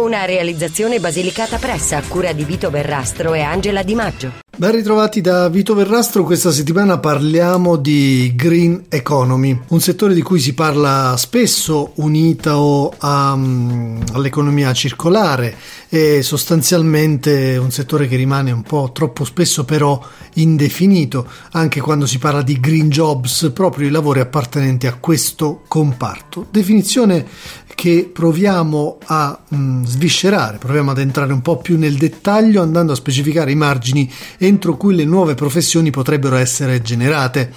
Una realizzazione basilicata pressa a cura di Vito Verrastro e Angela Di Maggio. Ben ritrovati da Vito Verrastro, questa settimana parliamo di green economy, un settore di cui si parla spesso unito a, um, all'economia circolare e sostanzialmente un settore che rimane un po' troppo spesso però indefinito, anche quando si parla di green jobs, proprio i lavori appartenenti a questo comparto. Definizione che proviamo a mh, sviscerare, proviamo ad entrare un po' più nel dettaglio andando a specificare i margini entro cui le nuove professioni potrebbero essere generate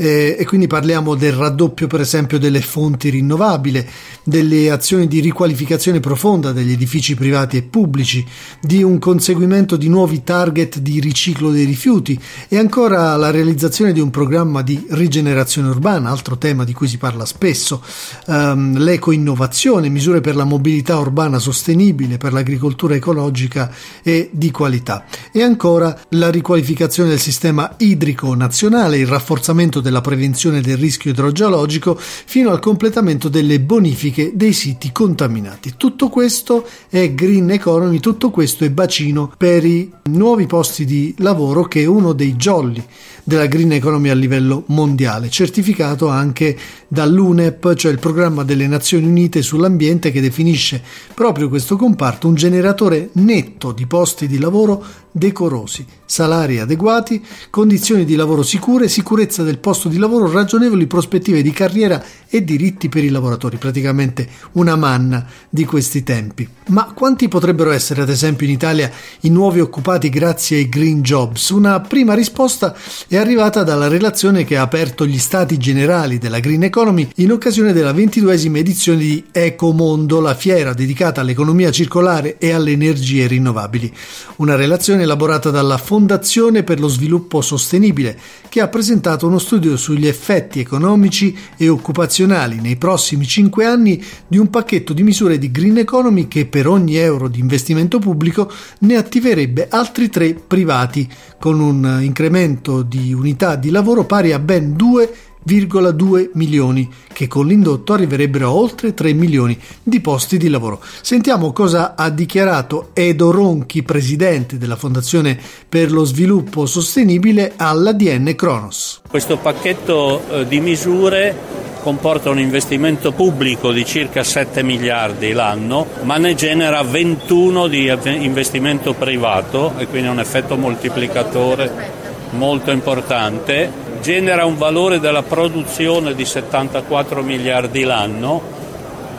eh, e quindi parliamo del raddoppio per esempio delle fonti rinnovabili, delle azioni di riqualificazione profonda degli edifici privati e pubblici, di un conseguimento di nuovi target di riciclo dei rifiuti e ancora la realizzazione di un programma di rigenerazione urbana, altro tema di cui si parla spesso, um, l'eco-innovazione, misure per la mobilità urbana sostenibile, per l'agricoltura ecologica e di qualità. E ancora la riqualificazione del sistema idrico nazionale, il rafforzamento della prevenzione del rischio idrogeologico fino al completamento delle bonifiche dei siti contaminati. Tutto questo è green economy, tutto questo è bacino per i nuovi posti di lavoro che uno dei jolly della green economy a livello mondiale, certificato anche dall'UNEP, cioè il programma delle Nazioni Unite sull'ambiente che definisce proprio questo comparto un generatore netto di posti di lavoro decorosi, salari adeguati, condizioni di lavoro sicure, sicurezza del posto di lavoro, ragionevoli prospettive di carriera e diritti per i lavoratori, praticamente una manna di questi tempi. Ma quanti potrebbero essere ad esempio in Italia i nuovi occupati grazie ai green jobs? Una prima risposta è arrivata dalla relazione che ha aperto gli stati generali della green economy in occasione della ventiduesima edizione di Ecomondo, la fiera dedicata all'economia circolare e alle energie rinnovabili. Una relazione elaborata dalla Fondazione per lo sviluppo sostenibile che ha presentato uno studio sugli effetti economici e occupazionali nei prossimi cinque anni di un pacchetto di misure di green economy che per ogni euro di investimento pubblico ne attiverebbe altri tre privati, con un incremento di unità di lavoro pari a ben 2 1,2 milioni, che con l'indotto arriverebbero a oltre 3 milioni di posti di lavoro. Sentiamo cosa ha dichiarato Edo Ronchi, presidente della Fondazione per lo Sviluppo Sostenibile all'ADN Kronos. Questo pacchetto eh, di misure comporta un investimento pubblico di circa 7 miliardi l'anno, ma ne genera 21 di investimento privato e quindi un effetto moltiplicatore molto importante genera un valore della produzione di 74 miliardi l'anno,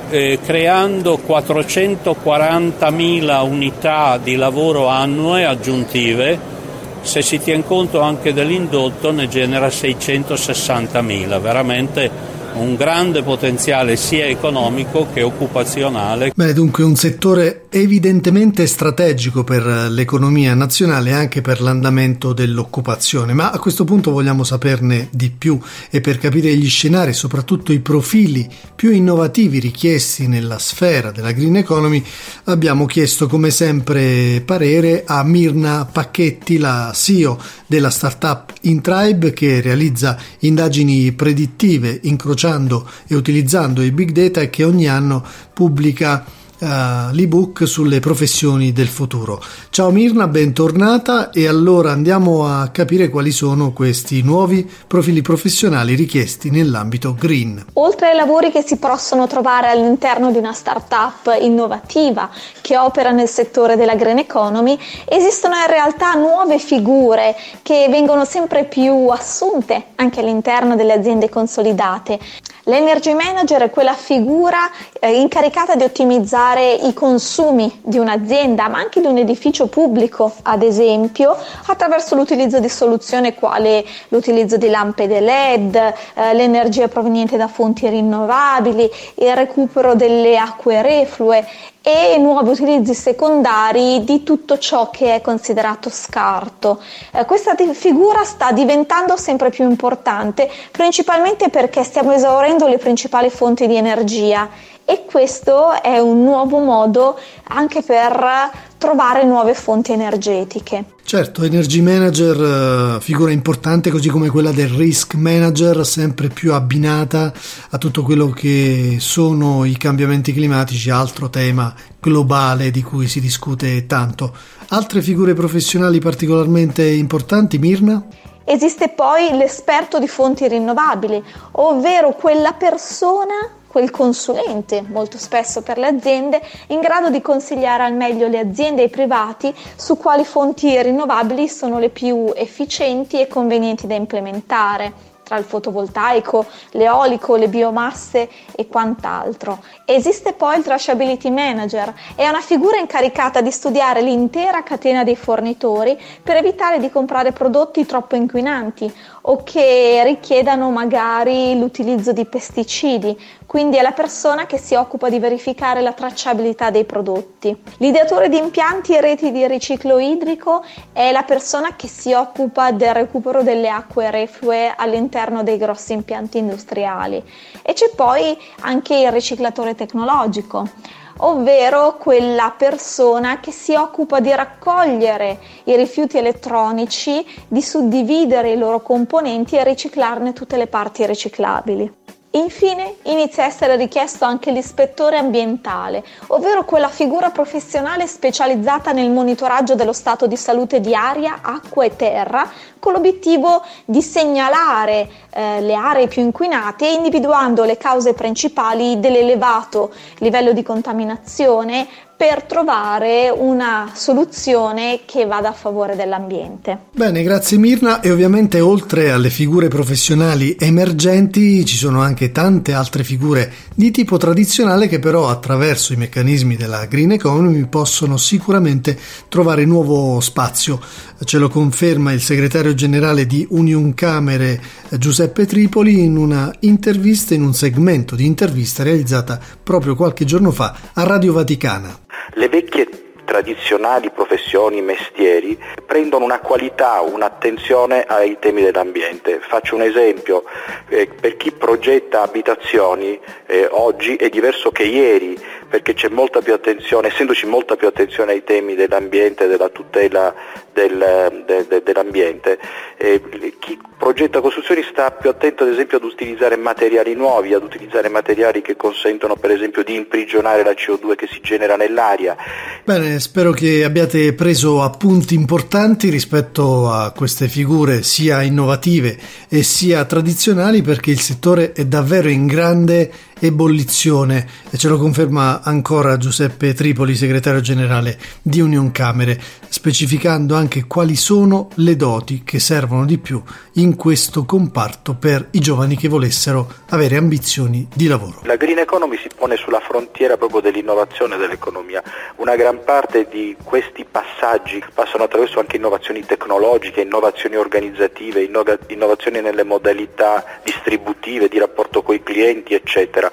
eh, creando 440.000 unità di lavoro annue aggiuntive. Se si tiene conto anche dell'indotto ne genera 660.000, veramente un grande potenziale sia economico che occupazionale. Beh, dunque un settore evidentemente strategico per l'economia nazionale e anche per l'andamento dell'occupazione, ma a questo punto vogliamo saperne di più e per capire gli scenari soprattutto i profili più innovativi richiesti nella sfera della green economy abbiamo chiesto come sempre parere a Mirna Pacchetti, la CEO della startup InTribe che realizza indagini predittive incrociando e utilizzando i big data e che ogni anno pubblica uh, l'ebook sulle professioni del futuro. Ciao Mirna, bentornata e allora andiamo a capire quali sono questi nuovi profili professionali richiesti nell'ambito green. Oltre ai lavori che si possono trovare all'interno di una startup innovativa che opera nel settore della green economy, esistono in realtà nuove figure che vengono sempre più assunte anche all'interno delle aziende consolidate. L'energy manager è quella figura eh, incaricata di ottimizzare i consumi di un'azienda, ma anche di un edificio pubblico, ad esempio, attraverso l'utilizzo di soluzioni quali l'utilizzo di lampade LED, eh, l'energia proveniente da fonti rinnovabili, il recupero delle acque reflue e nuovi utilizzi secondari di tutto ciò che è considerato scarto. Eh, questa figura sta diventando sempre più importante, principalmente perché stiamo esaurendo le principali fonti di energia e questo è un nuovo modo anche per trovare nuove fonti energetiche. Certo, Energy Manager, eh, figura importante così come quella del Risk Manager, sempre più abbinata a tutto quello che sono i cambiamenti climatici, altro tema globale di cui si discute tanto. Altre figure professionali particolarmente importanti, Mirna? Esiste poi l'esperto di fonti rinnovabili, ovvero quella persona quel consulente, molto spesso per le aziende, in grado di consigliare al meglio le aziende e i privati su quali fonti rinnovabili sono le più efficienti e convenienti da implementare tra il fotovoltaico, l'eolico, le biomasse e quant'altro. Esiste poi il Trashability Manager, è una figura incaricata di studiare l'intera catena dei fornitori per evitare di comprare prodotti troppo inquinanti o che richiedano magari l'utilizzo di pesticidi, quindi è la persona che si occupa di verificare la tracciabilità dei prodotti. L'ideatore di impianti e reti di riciclo idrico è la persona che si occupa del recupero delle acque reflue all'interno dei grossi impianti industriali. E c'è poi anche il riciclatore tecnologico ovvero quella persona che si occupa di raccogliere i rifiuti elettronici, di suddividere i loro componenti e riciclarne tutte le parti riciclabili. Infine inizia a essere richiesto anche l'ispettore ambientale, ovvero quella figura professionale specializzata nel monitoraggio dello stato di salute di aria, acqua e terra, con l'obiettivo di segnalare eh, le aree più inquinate individuando le cause principali dell'elevato livello di contaminazione per trovare una soluzione che vada a favore dell'ambiente. Bene, grazie Mirna e ovviamente oltre alle figure professionali emergenti ci sono anche tante altre figure di tipo tradizionale che però attraverso i meccanismi della green economy possono sicuramente trovare nuovo spazio. Ce lo conferma il segretario generale di Union Camere Giuseppe Tripoli in una intervista, in un segmento di intervista realizzata proprio qualche giorno fa a Radio Vaticana. Le vecchie tradizionali professioni, mestieri, prendono una qualità, un'attenzione ai temi dell'ambiente. Faccio un esempio, eh, per chi progetta abitazioni eh, oggi è diverso che ieri, perché c'è molta più attenzione, essendoci molta più attenzione ai temi dell'ambiente, della tutela del, de, de, dell'ambiente. Eh, chi progetta costruzioni sta più attento ad esempio ad utilizzare materiali nuovi, ad utilizzare materiali che consentono per esempio di imprigionare la CO2 che si genera nell'aria. Bene, spero che abbiate preso appunti importanti rispetto a queste figure sia innovative e sia tradizionali perché il settore è davvero in grande ebollizione e ce lo conferma ancora Giuseppe Tripoli, segretario generale di Union Camere, specificando anche quali sono le doti che servono di più in questo comparto per i giovani che volessero avere ambizioni di lavoro. La green economy si pone sulla frontiera proprio dell'innovazione dell'economia. Una gran parte di questi passaggi passano attraverso anche innovazioni tecnologiche, innovazioni organizzative, innovazioni nelle modalità distributive, di rapporto con i clienti, eccetera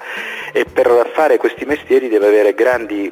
e per fare questi mestieri deve avere grandi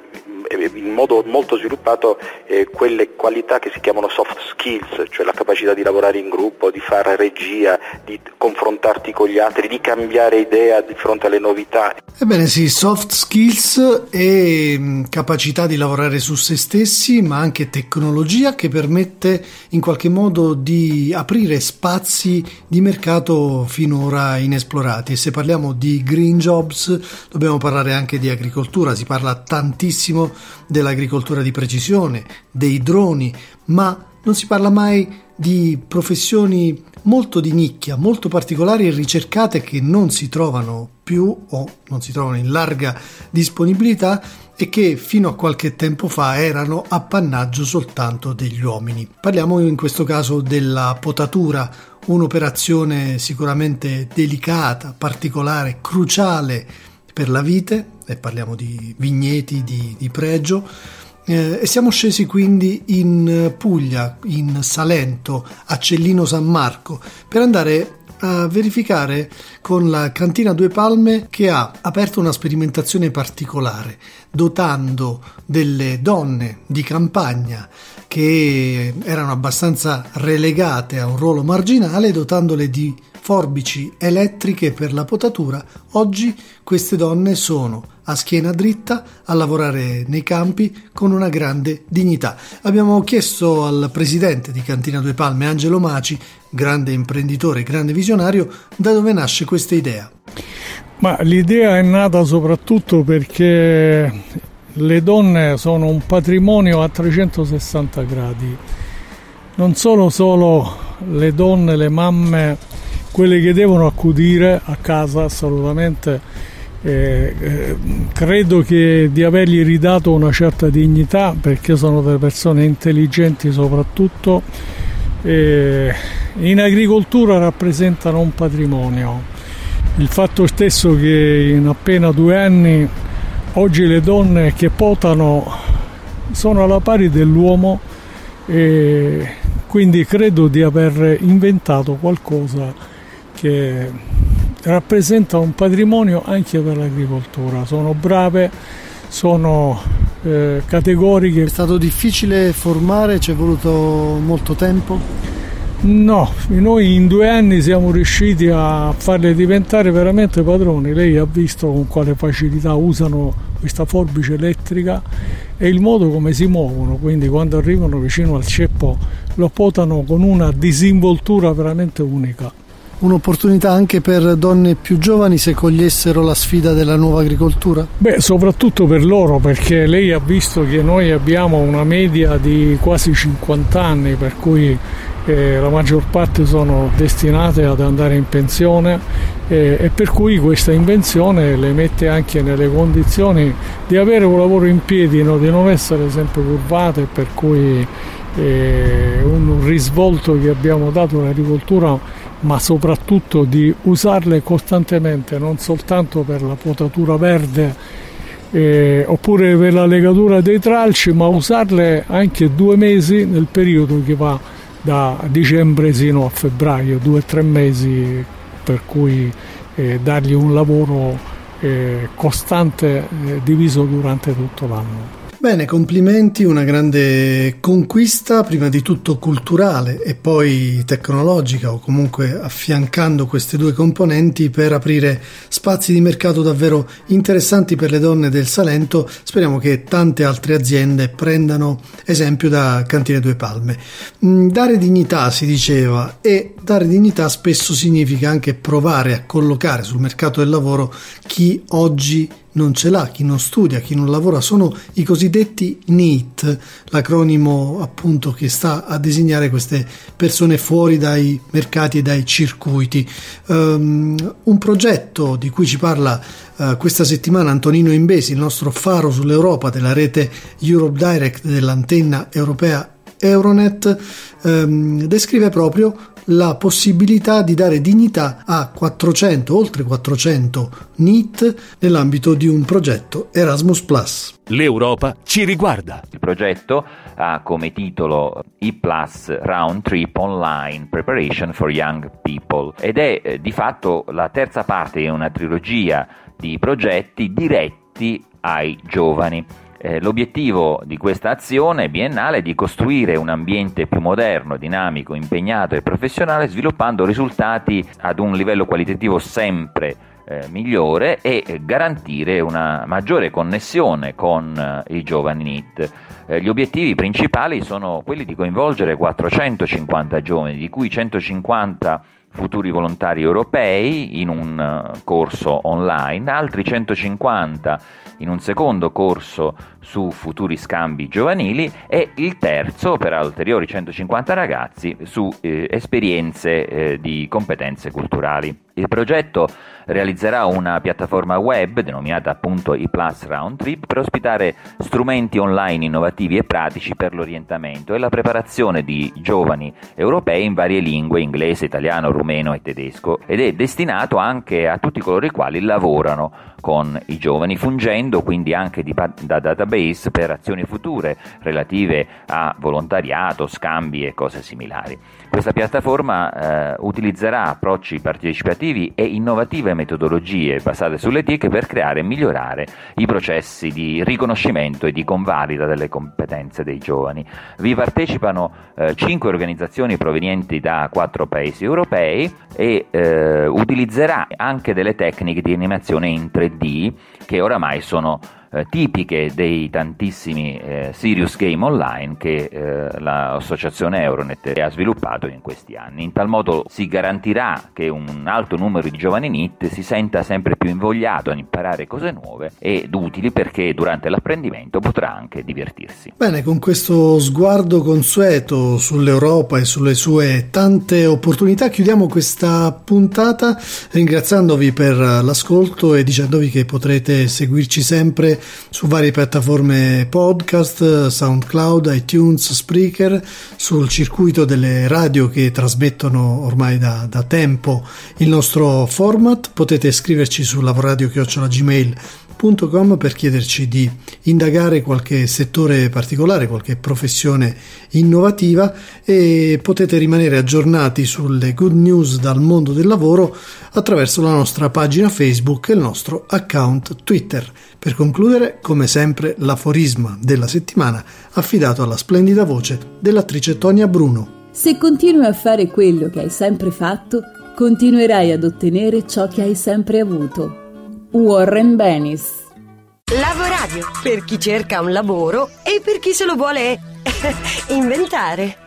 in modo molto sviluppato eh, quelle qualità che si chiamano soft skills, cioè la capacità di lavorare in gruppo, di fare regia, di confrontarti con gli altri, di cambiare idea di fronte alle novità. Ebbene sì, soft skills e mm, capacità di lavorare su se stessi, ma anche tecnologia che permette in qualche modo di aprire spazi di mercato finora inesplorati. E se parliamo di green jobs, dobbiamo parlare anche di agricoltura, si parla tantissimo dell'agricoltura di precisione, dei droni, ma non si parla mai di professioni molto di nicchia, molto particolari e ricercate che non si trovano più o non si trovano in larga disponibilità e che fino a qualche tempo fa erano appannaggio soltanto degli uomini. Parliamo in questo caso della potatura, un'operazione sicuramente delicata, particolare, cruciale per la vite, e parliamo di vigneti di, di pregio, eh, e siamo scesi quindi in Puglia, in Salento, a Cellino San Marco, per andare a verificare con la Cantina Due Palme che ha aperto una sperimentazione particolare, dotando delle donne di campagna che erano abbastanza relegate a un ruolo marginale, dotandole di forbici elettriche per la potatura. Oggi queste donne sono a schiena dritta a lavorare nei campi con una grande dignità. Abbiamo chiesto al presidente di Cantina Due Palme, Angelo Maci, grande imprenditore, grande visionario, da dove nasce questa idea. Ma l'idea è nata soprattutto perché le donne sono un patrimonio a 360 gradi. Non sono solo le donne, le mamme, quelle che devono accudire a casa assolutamente eh, eh, credo che di avergli ridato una certa dignità perché sono delle persone intelligenti soprattutto eh, in agricoltura rappresentano un patrimonio. Il fatto stesso che in appena due anni oggi le donne che potano sono alla pari dell'uomo e quindi credo di aver inventato qualcosa che rappresenta un patrimonio anche per l'agricoltura, sono brave, sono eh, categoriche. È stato difficile formare, ci è voluto molto tempo? No, noi in due anni siamo riusciti a farle diventare veramente padroni. Lei ha visto con quale facilità usano questa forbice elettrica e il modo come si muovono, quindi quando arrivano vicino al ceppo lo potano con una disinvoltura veramente unica un'opportunità anche per donne più giovani se cogliessero la sfida della nuova agricoltura? Beh, soprattutto per loro, perché lei ha visto che noi abbiamo una media di quasi 50 anni, per cui eh, la maggior parte sono destinate ad andare in pensione eh, e per cui questa invenzione le mette anche nelle condizioni di avere un lavoro in piedi, no? di non essere sempre curvate, per cui eh, un risvolto che abbiamo dato all'agricoltura ma soprattutto di usarle costantemente, non soltanto per la potatura verde eh, oppure per la legatura dei tralci, ma usarle anche due mesi nel periodo che va da dicembre sino a febbraio, due o tre mesi per cui eh, dargli un lavoro eh, costante eh, diviso durante tutto l'anno. Bene, complimenti, una grande conquista, prima di tutto culturale e poi tecnologica o comunque affiancando queste due componenti per aprire spazi di mercato davvero interessanti per le donne del Salento. Speriamo che tante altre aziende prendano esempio da Cantine Due Palme. Mm, dare dignità, si diceva, e dare dignità spesso significa anche provare a collocare sul mercato del lavoro chi oggi non ce l'ha, chi non studia, chi non lavora, sono i cosiddetti NEET, l'acronimo appunto che sta a designare queste persone fuori dai mercati e dai circuiti. Um, un progetto di cui ci parla uh, questa settimana Antonino Imbesi, il nostro faro sull'Europa della rete Europe Direct dell'antenna europea Euronet, um, descrive proprio la possibilità di dare dignità a 400, oltre 400 NEET nell'ambito di un progetto Erasmus L'Europa ci riguarda. Il progetto ha come titolo E Round Trip Online Preparation for Young People ed è eh, di fatto la terza parte di una trilogia di progetti diretti ai giovani. Eh, l'obiettivo di questa azione biennale è di costruire un ambiente più moderno, dinamico, impegnato e professionale, sviluppando risultati ad un livello qualitativo sempre eh, migliore e garantire una maggiore connessione con eh, i giovani NIT. Eh, gli obiettivi principali sono quelli di coinvolgere 450 giovani, di cui 150 futuri volontari europei in un uh, corso online, altri 150 in un secondo corso su futuri scambi giovanili e il terzo per ulteriori 150 ragazzi su eh, esperienze eh, di competenze culturali. Il progetto realizzerà una piattaforma web denominata appunto iPlus Round Trip per ospitare strumenti online innovativi e pratici per l'orientamento e la preparazione di giovani europei in varie lingue, inglese, italiano, rumeno e tedesco ed è destinato anche a tutti coloro i quali lavorano con i giovani, fungendo quindi anche di, da database per azioni future relative a volontariato, scambi e cose similari. Questa piattaforma eh, utilizzerà approcci partecipativi e innovative metodologie basate sulle TIC per creare e migliorare i processi di riconoscimento e di convalida delle competenze dei giovani. Vi partecipano eh, organizzazioni provenienti da quattro paesi europei e eh, utilizzerà anche delle tecniche di animazione in 3D che oramai sono eh, tipiche dei tantissimi eh, serious game online che eh, l'associazione Euronet ha sviluppato in questi anni. In tal modo si garantirà che un alto numero di giovani NIT si senta sempre più invogliato a imparare cose nuove ed utili perché durante l'apprendimento potrà anche divertirsi. Bene, con questo sguardo consueto sull'Europa e sulle sue tante opportunità chiudiamo questa puntata ringraziandovi per l'ascolto e dicendovi che potrete seguirci sempre su varie piattaforme podcast, SoundCloud, iTunes, Spreaker, sul circuito delle radio che trasmettono ormai da, da tempo il nostro format. Potete scriverci su lavoradio.gmail.com www.ecom per chiederci di indagare qualche settore particolare, qualche professione innovativa e potete rimanere aggiornati sulle good news dal mondo del lavoro attraverso la nostra pagina Facebook e il nostro account Twitter. Per concludere, come sempre, l'aforisma della settimana affidato alla splendida voce dell'attrice Tonia Bruno. Se continui a fare quello che hai sempre fatto, continuerai ad ottenere ciò che hai sempre avuto. Warren Bennis. Lavoradio per chi cerca un lavoro e per chi se lo vuole inventare.